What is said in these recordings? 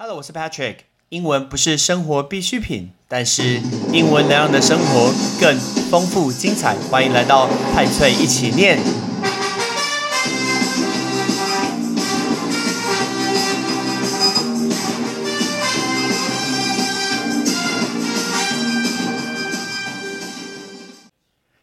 Hello，我是 Patrick。英文不是生活必需品，但是英文能让你的生活更丰富精彩。欢迎来到派翠一起念。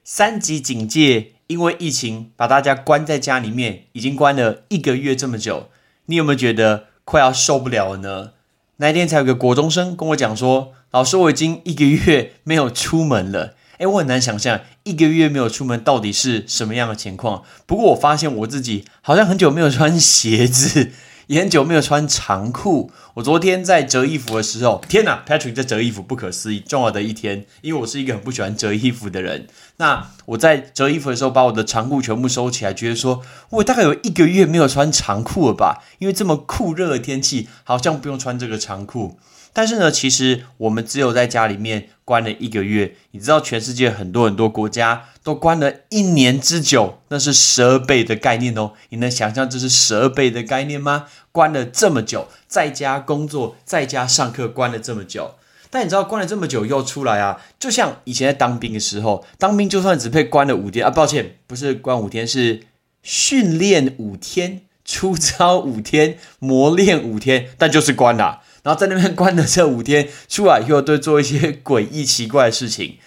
三级警戒，因为疫情把大家关在家里面，已经关了一个月这么久，你有没有觉得快要受不了了呢？那一天才有个国中生跟我讲说：“老师，我已经一个月没有出门了。”诶，我很难想象一个月没有出门到底是什么样的情况。不过我发现我自己好像很久没有穿鞋子。也很久没有穿长裤。我昨天在折衣服的时候，天哪，Patrick 在折衣服，不可思议，重要的一天。因为我是一个很不喜欢折衣服的人。那我在折衣服的时候，把我的长裤全部收起来，觉得说，我大概有一个月没有穿长裤了吧？因为这么酷热的天气，好像不用穿这个长裤。但是呢，其实我们只有在家里面关了一个月。你知道，全世界很多很多国家都关了一年之久，那是十二倍的概念哦。你能想象这是十二倍的概念吗？关了这么久，在家工作，在家上课，关了这么久。但你知道，关了这么久又出来啊？就像以前在当兵的时候，当兵就算只被关了五天啊，抱歉，不是关五天，是训练五天、出操五天、磨练五天，但就是关了。然后在那边关了这五天，出来以后都做一些诡异奇怪的事情。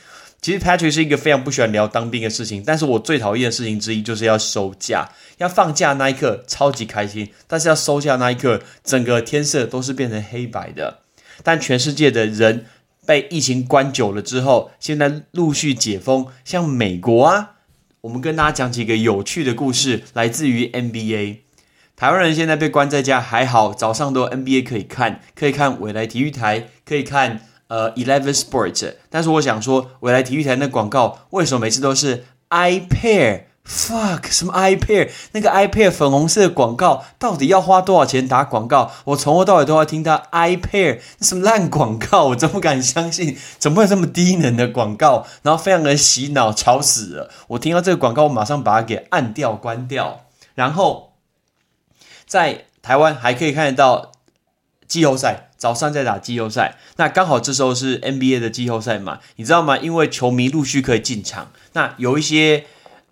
其实 Patrick 是一个非常不喜欢聊当兵的事情，但是我最讨厌的事情之一就是要收假。要放假那一刻超级开心，但是要收假那一刻，整个天色都是变成黑白的。但全世界的人被疫情关久了之后，现在陆续解封，像美国啊，我们跟大家讲几个有趣的故事，来自于 NBA。台湾人现在被关在家还好，早上都有 NBA 可以看，可以看未来体育台，可以看呃 Eleven Sports。但是我想说，未来体育台那广告为什么每次都是 iPad？Fuck 什么 iPad？那个 iPad 粉红色的广告到底要花多少钱打广告？我从头到尾都要听他 iPad，什么烂广告？我真不敢相信，怎么会有这么低能的广告？然后非常的洗脑，吵死了！我听到这个广告，我马上把它给按掉、关掉，然后。在台湾还可以看得到季后赛，早上在打季后赛，那刚好这时候是 NBA 的季后赛嘛，你知道吗？因为球迷陆续可以进场，那有一些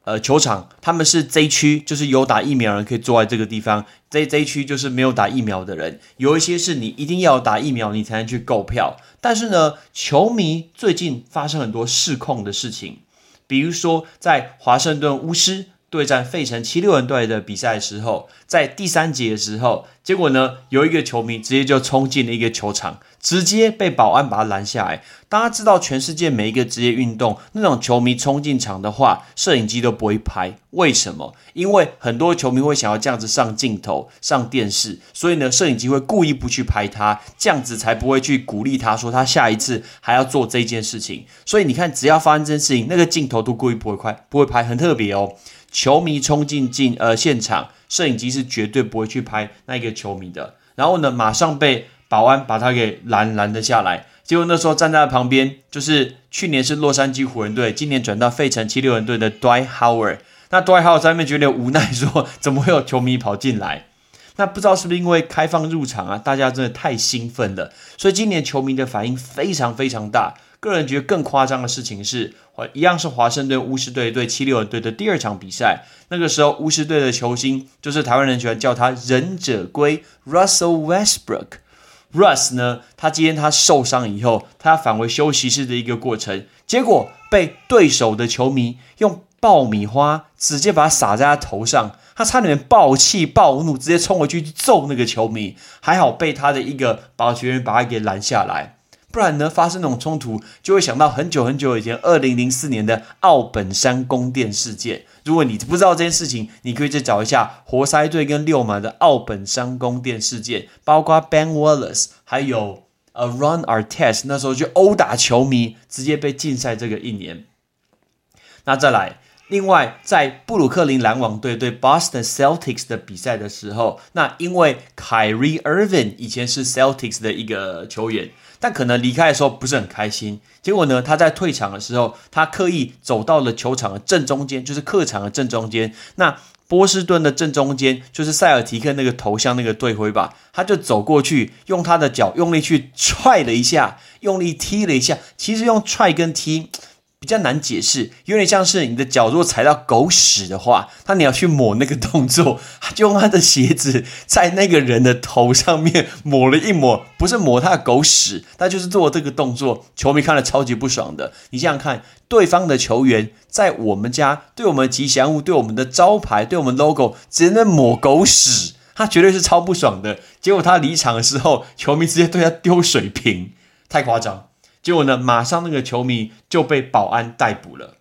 呃球场他们是 J 区，就是有打疫苗人可以坐在这个地方，J J 区就是没有打疫苗的人，有一些是你一定要打疫苗你才能去购票，但是呢，球迷最近发生很多失控的事情，比如说在华盛顿巫师。对战费城七六人队的比赛的时候，在第三节的时候，结果呢，有一个球迷直接就冲进了一个球场，直接被保安把他拦下来。大家知道，全世界每一个职业运动，那种球迷冲进场的话，摄影机都不会拍。为什么？因为很多球迷会想要这样子上镜头、上电视，所以呢，摄影机会故意不去拍他，这样子才不会去鼓励他说他下一次还要做这件事情。所以你看，只要发生这件事情，那个镜头都故意不会拍，不会拍，很特别哦。球迷冲进进呃现场，摄影机是绝对不会去拍那一个球迷的。然后呢，马上被保安把他给拦拦了下来。结果那时候站在旁边，就是去年是洛杉矶湖人队，今年转到费城七六人队的 Dwight Howard。那 Dwight Howard 在那边觉得无奈，说怎么会有球迷跑进来？那不知道是不是因为开放入场啊，大家真的太兴奋了，所以今年球迷的反应非常非常大。个人觉得更夸张的事情是，一样是华盛顿巫师队对七六人队的第二场比赛。那个时候，巫师队的球星就是台湾人喜欢叫他“忍者龟 ”Russell Westbrook。Russ 呢，他今天他受伤以后，他返回休息室的一个过程，结果被对手的球迷用爆米花直接把他洒在他头上，他差点暴气暴怒，直接冲回去揍那个球迷，还好被他的一个保全员把他给拦下来。不然呢，发生那种冲突，就会想到很久很久以前，二零零四年的奥本山宫殿事件。如果你不知道这件事情，你可以再找一下活塞队跟六马的奥本山宫殿事件，包括 Ben Wallace，还有呃 Ron Artest，那时候就殴打球迷，直接被禁赛这个一年。那再来，另外在布鲁克林篮网队对 Boston Celtics 的比赛的时候，那因为 Kyrie Irving 以前是 Celtics 的一个球员。但可能离开的时候不是很开心，结果呢，他在退场的时候，他刻意走到了球场的正中间，就是客场的正中间。那波士顿的正中间就是塞尔提克那个头像那个队徽吧，他就走过去，用他的脚用力去踹了一下，用力踢了一下。其实用踹跟踢。比较难解释，有点像是你的脚如果踩到狗屎的话，他你要去抹那个动作，他就用他的鞋子在那个人的头上面抹了一抹，不是抹他的狗屎，他就是做这个动作，球迷看了超级不爽的。你想想看，对方的球员在我们家对我们吉祥物、对我们的招牌、对我们 logo 直接在抹狗屎，他绝对是超不爽的。结果他离场的时候，球迷直接对他丢水瓶，太夸张。结果呢，马上那个球迷就被保安逮捕了。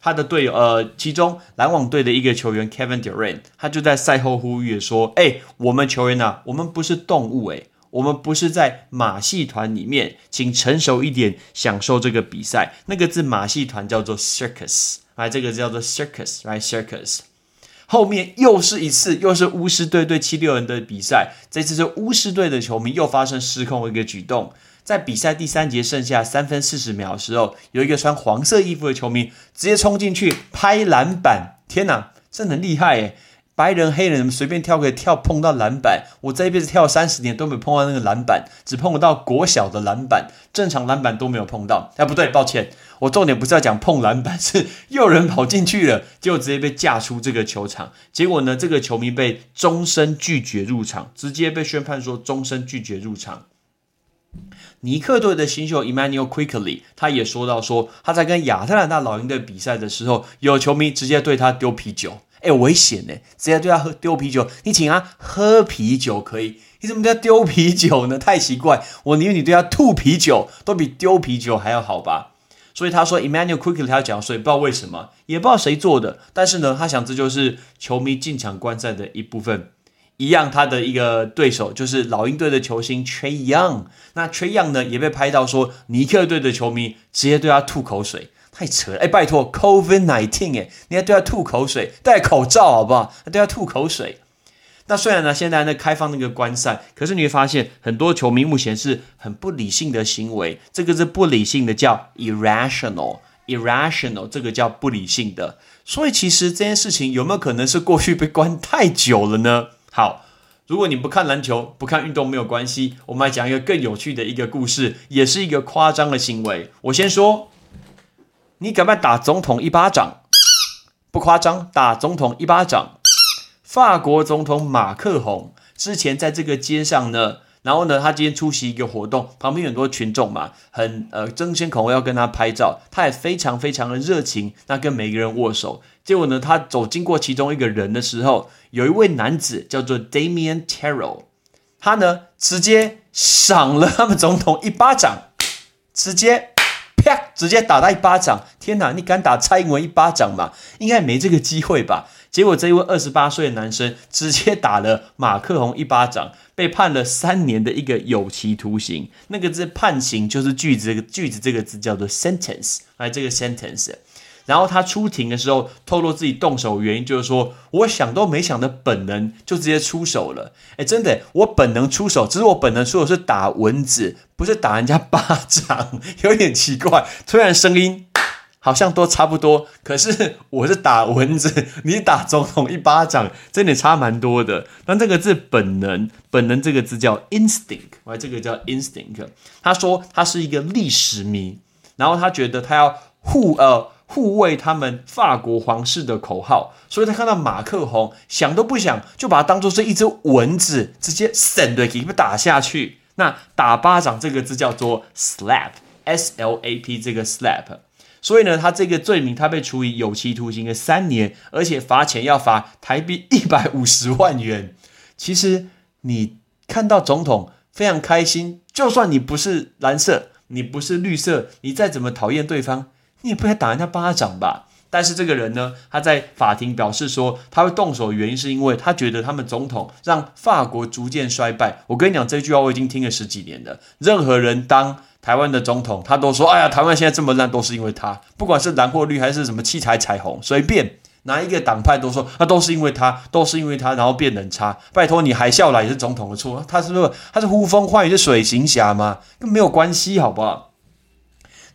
他的队友，呃，其中篮网队的一个球员 Kevin Durant，他就在赛后呼吁说：“哎，我们球员呐，我们不是动物，哎，我们不是在马戏团里面，请成熟一点，享受这个比赛。那个字马戏团叫做 circus，来，这个叫做 circus，来 circus。后面又是一次，又是巫师队对七六人的比赛，这次是巫师队的球迷又发生失控的一个举动。”在比赛第三节剩下三分四十秒的时候，有一个穿黄色衣服的球迷直接冲进去拍篮板。天哪，这很厉害诶！白人、黑人随便跳可以跳碰到篮板。我这一辈子跳三十年都没碰到那个篮板，只碰得到国小的篮板，正常篮板都没有碰到。哎，不对，抱歉，我重点不是要讲碰篮板，是又有人跑进去了，结果直接被架出这个球场。结果呢，这个球迷被终身拒绝入场，直接被宣判说终身拒绝入场。尼克队的新秀 Emmanuel Quickly，他也说到说他在跟亚特兰大老鹰队比赛的时候，有球迷直接对他丢啤酒，哎，危险呢！直接对他喝丢啤酒，你请他喝啤酒可以，你怎么叫丢啤酒呢？太奇怪！我宁愿你对他吐啤酒，都比丢啤酒还要好吧？所以他说 Emmanuel Quickly 他要讲，所以不知道为什么，也不知道谁做的，但是呢，他想这就是球迷进场观赛的一部分。一样，他的一个对手就是老鹰队的球星 Trey Young。那 Trey Young 呢，也被拍到说尼克队的球迷直接对他吐口水，太扯了！哎，拜托，Covid nineteen，哎，你还对他吐口水？戴口罩好不好？对他吐口水。那虽然呢，现在呢开放那个观赛，可是你会发现很多球迷目前是很不理性的行为。这个是不理性的，叫 irrational，irrational，这个叫不理性的。所以其实这件事情有没有可能是过去被关太久了呢？好，如果你不看篮球、不看运动没有关系，我们来讲一个更有趣的一个故事，也是一个夸张的行为。我先说，你敢不敢打总统一巴掌？不夸张，打总统一巴掌。法国总统马克宏之前在这个街上呢。然后呢，他今天出席一个活动，旁边很多群众嘛，很呃争先恐后要跟他拍照，他也非常非常的热情，那跟每个人握手。结果呢，他走经过其中一个人的时候，有一位男子叫做 Damian Terrell，他呢直接赏了他们总统一巴掌，直接啪，直接打他一巴掌。天哪，你敢打蔡英文一巴掌吗？应该没这个机会吧？结果这一位二十八岁的男生直接打了马克宏一巴掌。被判了三年的一个有期徒刑，那个字判刑就是句子，这个句子这个字叫做 sentence，来这个 sentence。然后他出庭的时候透露自己动手原因，就是说我想都没想的本能就直接出手了。哎，真的，我本能出手，只是我本能出手是打蚊子，不是打人家巴掌，有点奇怪。突然声音。好像都差不多，可是我是打蚊子，你打总统一巴掌，真的差蛮多的。那这个字本能，本能这个字叫 instinct，我这个叫 instinct。他说他是一个历史迷，然后他觉得他要护呃护卫他们法国皇室的口号，所以他看到马克宏，想都不想就把它当做是一只蚊子，直接省的给打下去。那打巴掌这个字叫做 slap，s l a p 这个 slap。所以呢，他这个罪名，他被处以有期徒刑的三年，而且罚钱要罚台币一百五十万元。其实你看到总统非常开心，就算你不是蓝色，你不是绿色，你再怎么讨厌对方，你也不该打人家巴掌吧？但是这个人呢，他在法庭表示说，他会动手的原因是因为他觉得他们总统让法国逐渐衰败。我跟你讲这句话，我已经听了十几年了。任何人当。台湾的总统，他都说：“哎呀，台湾现在这么烂，都是因为他。不管是蓝或绿，还是什么七彩彩虹，随便哪一个党派都说，那都是因为他，都是因为他，然后变冷差。拜托你，海啸来也是总统的错，他是不是？他是呼风唤雨是水行侠吗？跟没有关系，好不好？”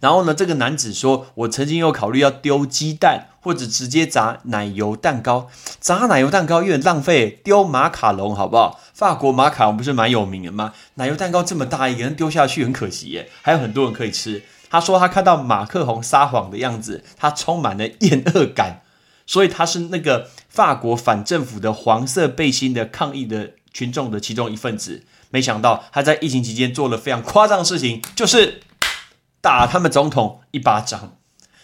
然后呢，这个男子说：“我曾经有考虑要丢鸡蛋，或者直接砸奶油蛋糕。砸奶油蛋糕有点浪费，丢马卡龙好不好？法国马卡龙不是蛮有名的吗？奶油蛋糕这么大一个人丢下去很可惜耶，还有很多人可以吃。”他说他看到马克宏撒谎的样子，他充满了厌恶感，所以他是那个法国反政府的黄色背心的抗议的群众的其中一份子。没想到他在疫情期间做了非常夸张的事情，就是打他们总统一巴掌。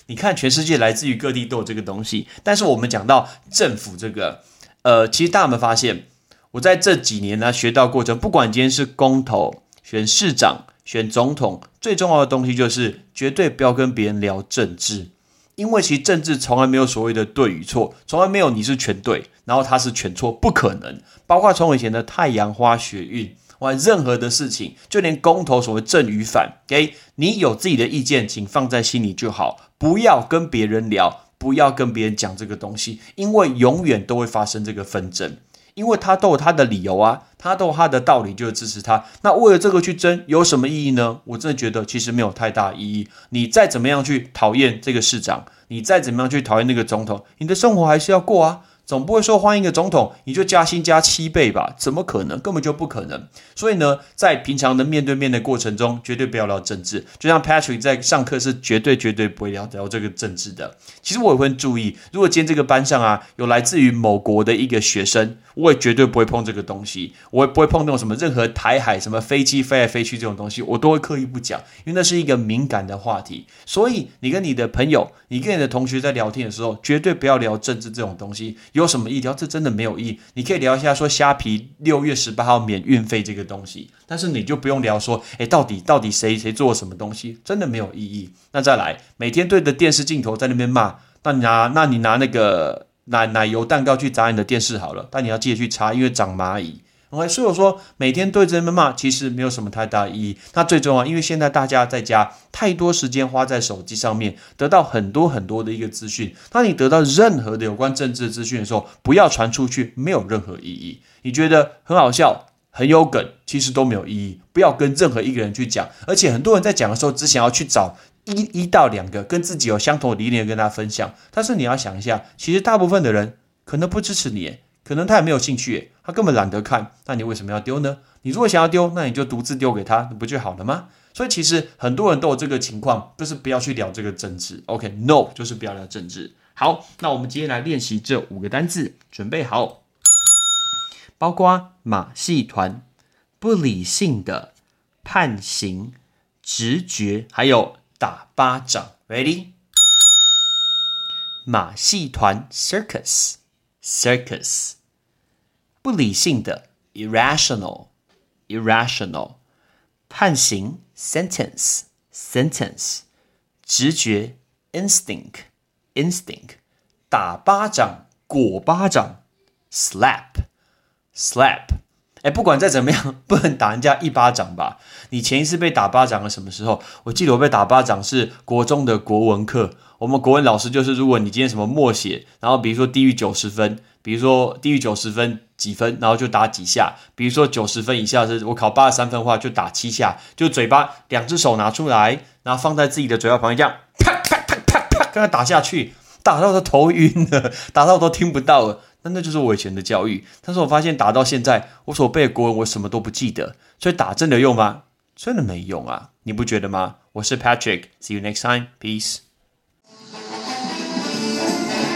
你看，全世界来自于各地都有这个东西，但是我们讲到政府这个，呃，其实大家有没有发现，我在这几年呢学到过程，不管今天是公投、选市长。选总统最重要的东西就是绝对不要跟别人聊政治，因为其实政治从来没有所谓的对与错，从来没有你是全对，然后他是全错，不可能。包括从以前的太阳花学运，玩，任何的事情，就连公投所谓正与反，给你有自己的意见，请放在心里就好，不要跟别人聊，不要跟别人讲这个东西，因为永远都会发生这个纷争。因为他都有他的理由啊，他都有他的道理，就是支持他。那为了这个去争，有什么意义呢？我真的觉得其实没有太大意义。你再怎么样去讨厌这个市长，你再怎么样去讨厌那个总统，你的生活还是要过啊。总不会说换一个总统你就加薪加七倍吧？怎么可能？根本就不可能。所以呢，在平常的面对面的过程中，绝对不要聊政治。就像 Patrick 在上课是绝对绝对不会聊聊这个政治的。其实我也会注意，如果今天这个班上啊有来自于某国的一个学生，我也绝对不会碰这个东西。我也不会碰那种什么任何台海什么飞机飞来飞去这种东西，我都会刻意不讲，因为那是一个敏感的话题。所以你跟你的朋友，你跟你的同学在聊天的时候，绝对不要聊政治这种东西。有有什么意义聊？这真的没有意义。你可以聊一下说虾皮六月十八号免运费这个东西，但是你就不用聊说，诶，到底到底谁谁做了什么东西，真的没有意义。那再来，每天对着电视镜头在那边骂，那你拿那你拿那个奶奶油蛋糕去砸你的电视好了，但你要记得去擦，因为长蚂蚁。OK，所以我说每天对着人们骂，其实没有什么太大意义。那最重要，因为现在大家在家太多时间花在手机上面，得到很多很多的一个资讯。当你得到任何的有关政治资讯的时候，不要传出去，没有任何意义。你觉得很好笑、很有梗，其实都没有意义。不要跟任何一个人去讲，而且很多人在讲的时候，只想要去找一一到两个跟自己有相同理念跟他分享。但是你要想一下，其实大部分的人可能不支持你。可能他也没有兴趣，根本懒得看，那你为什么要丢呢？你如果想要丢，那你就独自丢给他，不就好了吗？所以其实很多人都有这个情况，就是不要去聊这个政治。OK，No，就是不要聊政治。好，那我们今天来练习这五个单字，准备好，包括马戏团、不理性的、判刑、直觉，还有打巴掌。Ready？马戏团 （Circus）。circus，不理性的 irrational，irrational，判刑 sentence，sentence，直觉 instinct，instinct，打巴掌果巴掌 slap，slap，哎，不管再怎么样，不能打人家一巴掌吧？你前一次被打巴掌了什么时候？我记得我被打巴掌是国中的国文课。我们国文老师就是，如果你今天什么默写，然后比如说低于九十分，比如说低于九十分几分，然后就打几下；比如说九十分以下是我考八十三分的话，就打七下，就嘴巴两只手拿出来，然后放在自己的嘴巴旁边，这样啪啪啪啪啪，跟他打下去，打到他头晕了，打到都听不到了。那那就是我以前的教育。但是我发现打到现在，我所背的国文我什么都不记得，所以打真的用吗？真的没用啊！你不觉得吗？我是 Patrick，See you next time，peace。